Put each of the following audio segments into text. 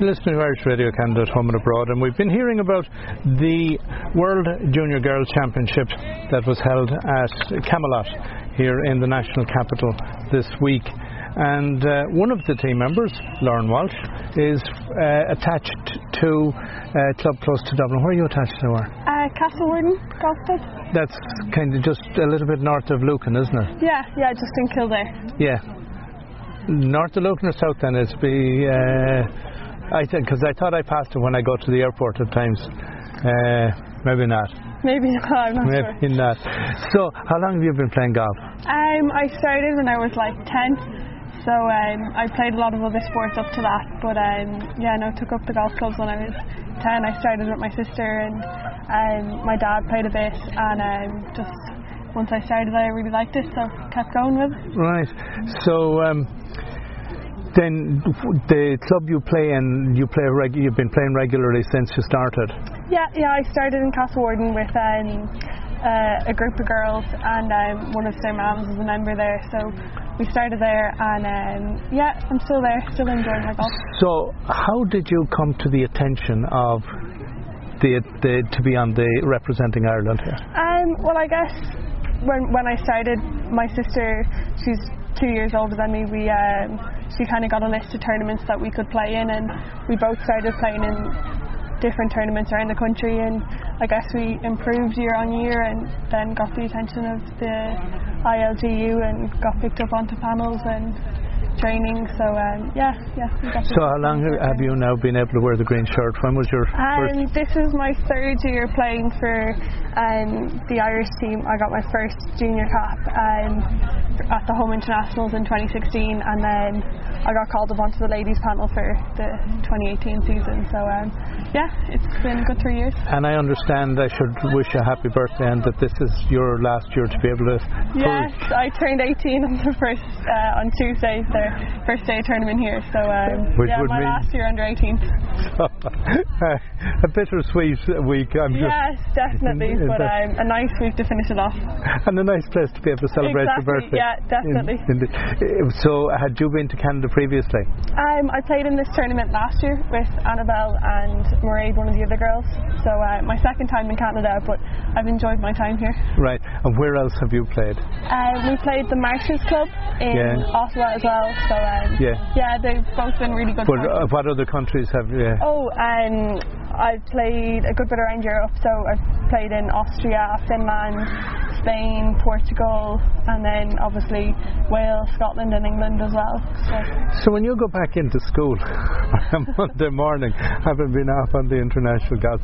listening to Irish Radio Canada at home and abroad, and we've been hearing about the World Junior Girls Championship that was held at Camelot here in the national capital this week. And uh, one of the team members, Lauren Walsh, is uh, attached to a club close to Dublin. Where are you attached to? Her? Uh, Castlewarden Golf Club. That's kind of just a little bit north of Lucan, isn't it? Yeah, yeah, just in Kildare. Yeah. North of Lucan or south then? It'd be. Uh, I think because I thought I passed it when I go to the airport at times. Uh, maybe not. Maybe not, I'm not sure. Maybe not. So, how long have you been playing golf? Um, I started when I was like 10, so um, I played a lot of other sports up to that. But um, yeah, no, took up the golf clubs when I was 10. I started with my sister, and um, my dad played a bit, and um, just once I started, I really liked it, so kept going with it. Right. So, um, then the club you play in, you play reg- you've been playing regularly since you started. Yeah, yeah, I started in Castlewarden with um, uh, a group of girls, and um, one of their mums was a member there, so we started there, and um, yeah, I'm still there, still enjoying my golf. So, how did you come to the attention of the, the to be on the representing Ireland here? Um, well, I guess when when I started, my sister, she's two years older than me. We um, she kind of got a list of tournaments that we could play in, and we both started playing in different tournaments around the country. And I guess we improved year on year, and then got the attention of the ILGU and got picked up onto panels and training. So um, yeah, yeah. we got So, how long have you now been able to wear the green shirt? When was your first? Um, this is my third year playing for um, the Irish team. I got my first junior cap um, at the Home Internationals in 2016, and then I got called up onto the ladies panel for the 2018 season. So um, yeah, it's been a good three years. And I understand I should wish you a happy birthday and that this is your last year to be able to. Yes, I turned 18 on the first uh, on Tuesday, the first day of tournament here. So um, yeah, my last year under 18. a bittersweet week. I'm just, Yes, definitely, but um, a nice week to finish it off. and a nice place to be able to celebrate Exactly, your birthday. yeah, definitely. In- in the- uh, so, had you been to Canada previously? Um, I played in this tournament last year with Annabelle and Mairead, one of the other girls. So uh, my second time in Canada, but I've enjoyed my time here. Right. And where else have you played? Uh, we played the Marshes Club in Yeah. Ottawa as well. So um, Yeah. yeah, they've both been really good. But uh, what other countries have you? Oh, um, I've played a good bit around Europe. So I've played in Austria, Finland, Spain, Portugal, and then obviously Wales, Scotland, and England as well. So So when you go back into school on Monday morning, having been off on the international golf,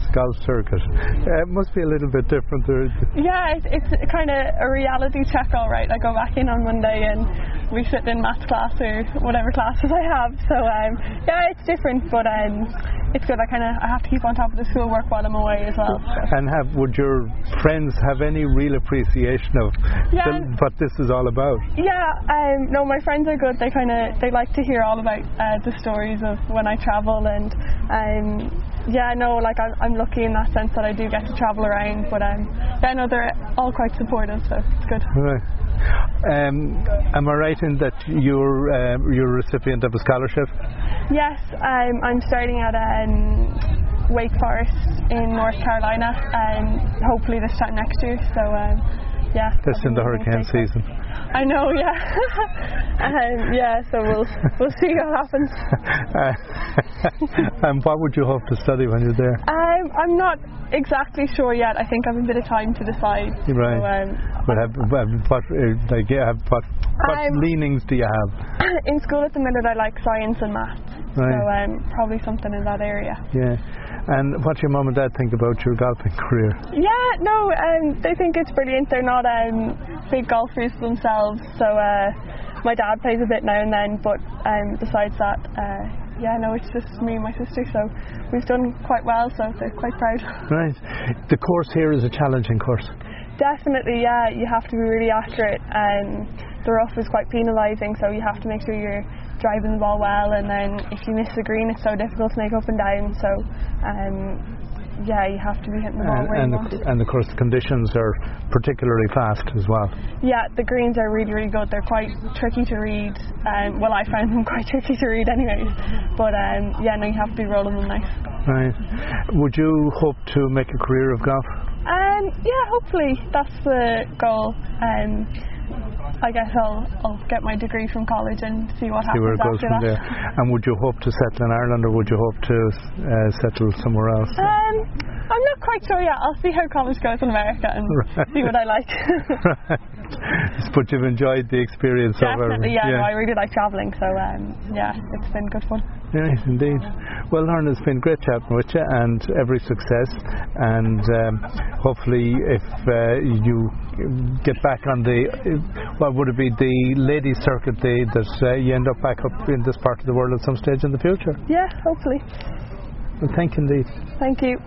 circuit, it must be a little bit different. There. yeah, it's, it's kind of a reality check, all right. I go back in on Monday and we sit in maths class or whatever classes I have. So um, yeah, it's different, but um, it's good. I kind of I have to keep on top of the schoolwork while I'm away as well. So. And have would your friends have any real appreciation of Yeah. the, what this is all about? Yeah, um, no, my friends are good. They kind of they like to hear all about uh, the stories of when I travel, and um, yeah, no, like I'm, I'm lucky in that sense that I do get to travel around. But um, yeah, no, they're all quite supportive, so it's good. Right. Um, am I right in that you're uh, you're a recipient of a scholarship? Yes, um, I'm starting at um, Wake Forest in North Carolina, and hopefully this time next year. So um, yeah, That's in the hurricane moving to Wake season. I know, yeah, um, yeah. So we'll we'll see what happens. And what would you hope to study when you're there? Um, I'm not exactly sure yet. I think I have a bit of time to decide. Right. So, um, But have, what, uh, like, have, what, what I'm- leanings do you have? in school at the minute, I like science and maths. So Right. um, probably something in that area. Yeah. And what do your mum and dad think about your golfing career? Yeah, no, um, they think it's brilliant. They're not um, big golfers themselves, so uh, my dad plays a bit now and then. But um, besides that, uh, yeah, no, it's just me and my sister. So we've done quite well, so they're quite proud. Right. The course here is a challenging course. Definitely, yeah. You have to be really accurate. and the rough is quite penalising, so you have to make sure you're driving the ball well. And then if you miss the green, it's so difficult to make up and down. So, um, yeah, you have to be hitting the ball and, where and, want. and of course the conditions are particularly fast as well. Yeah, the greens are really, really good. They're quite tricky to read. Um, well, I found them quite tricky to read, anyways. But um, yeah, no, you have to be rolling them nice. Right. Would you hope to make a career of golf? Um, yeah, hopefully that's the goal. Um, I guess I'll, I'll get my degree from college and see what See where happens it goes after from that. there. And would you hope to settle in Ireland or would you hope to uh, settle somewhere else? Um, I'm not quite sure yet. I'll see how college goes in America and Right. see what I like. but you've enjoyed the experience Definitely, it. yeah, No, I really like travelling, so um, yeah, it's been good fun. Yes, indeed. Well, Lauren, it's been great chatting with you, and every success. And um, hopefully, if uh, you get back on the, what would it be, the ladies' circuit, the, that uh, you end up back up in this part of the world at some stage in the future. Yeah, hopefully. Well, thank you indeed. Thank you.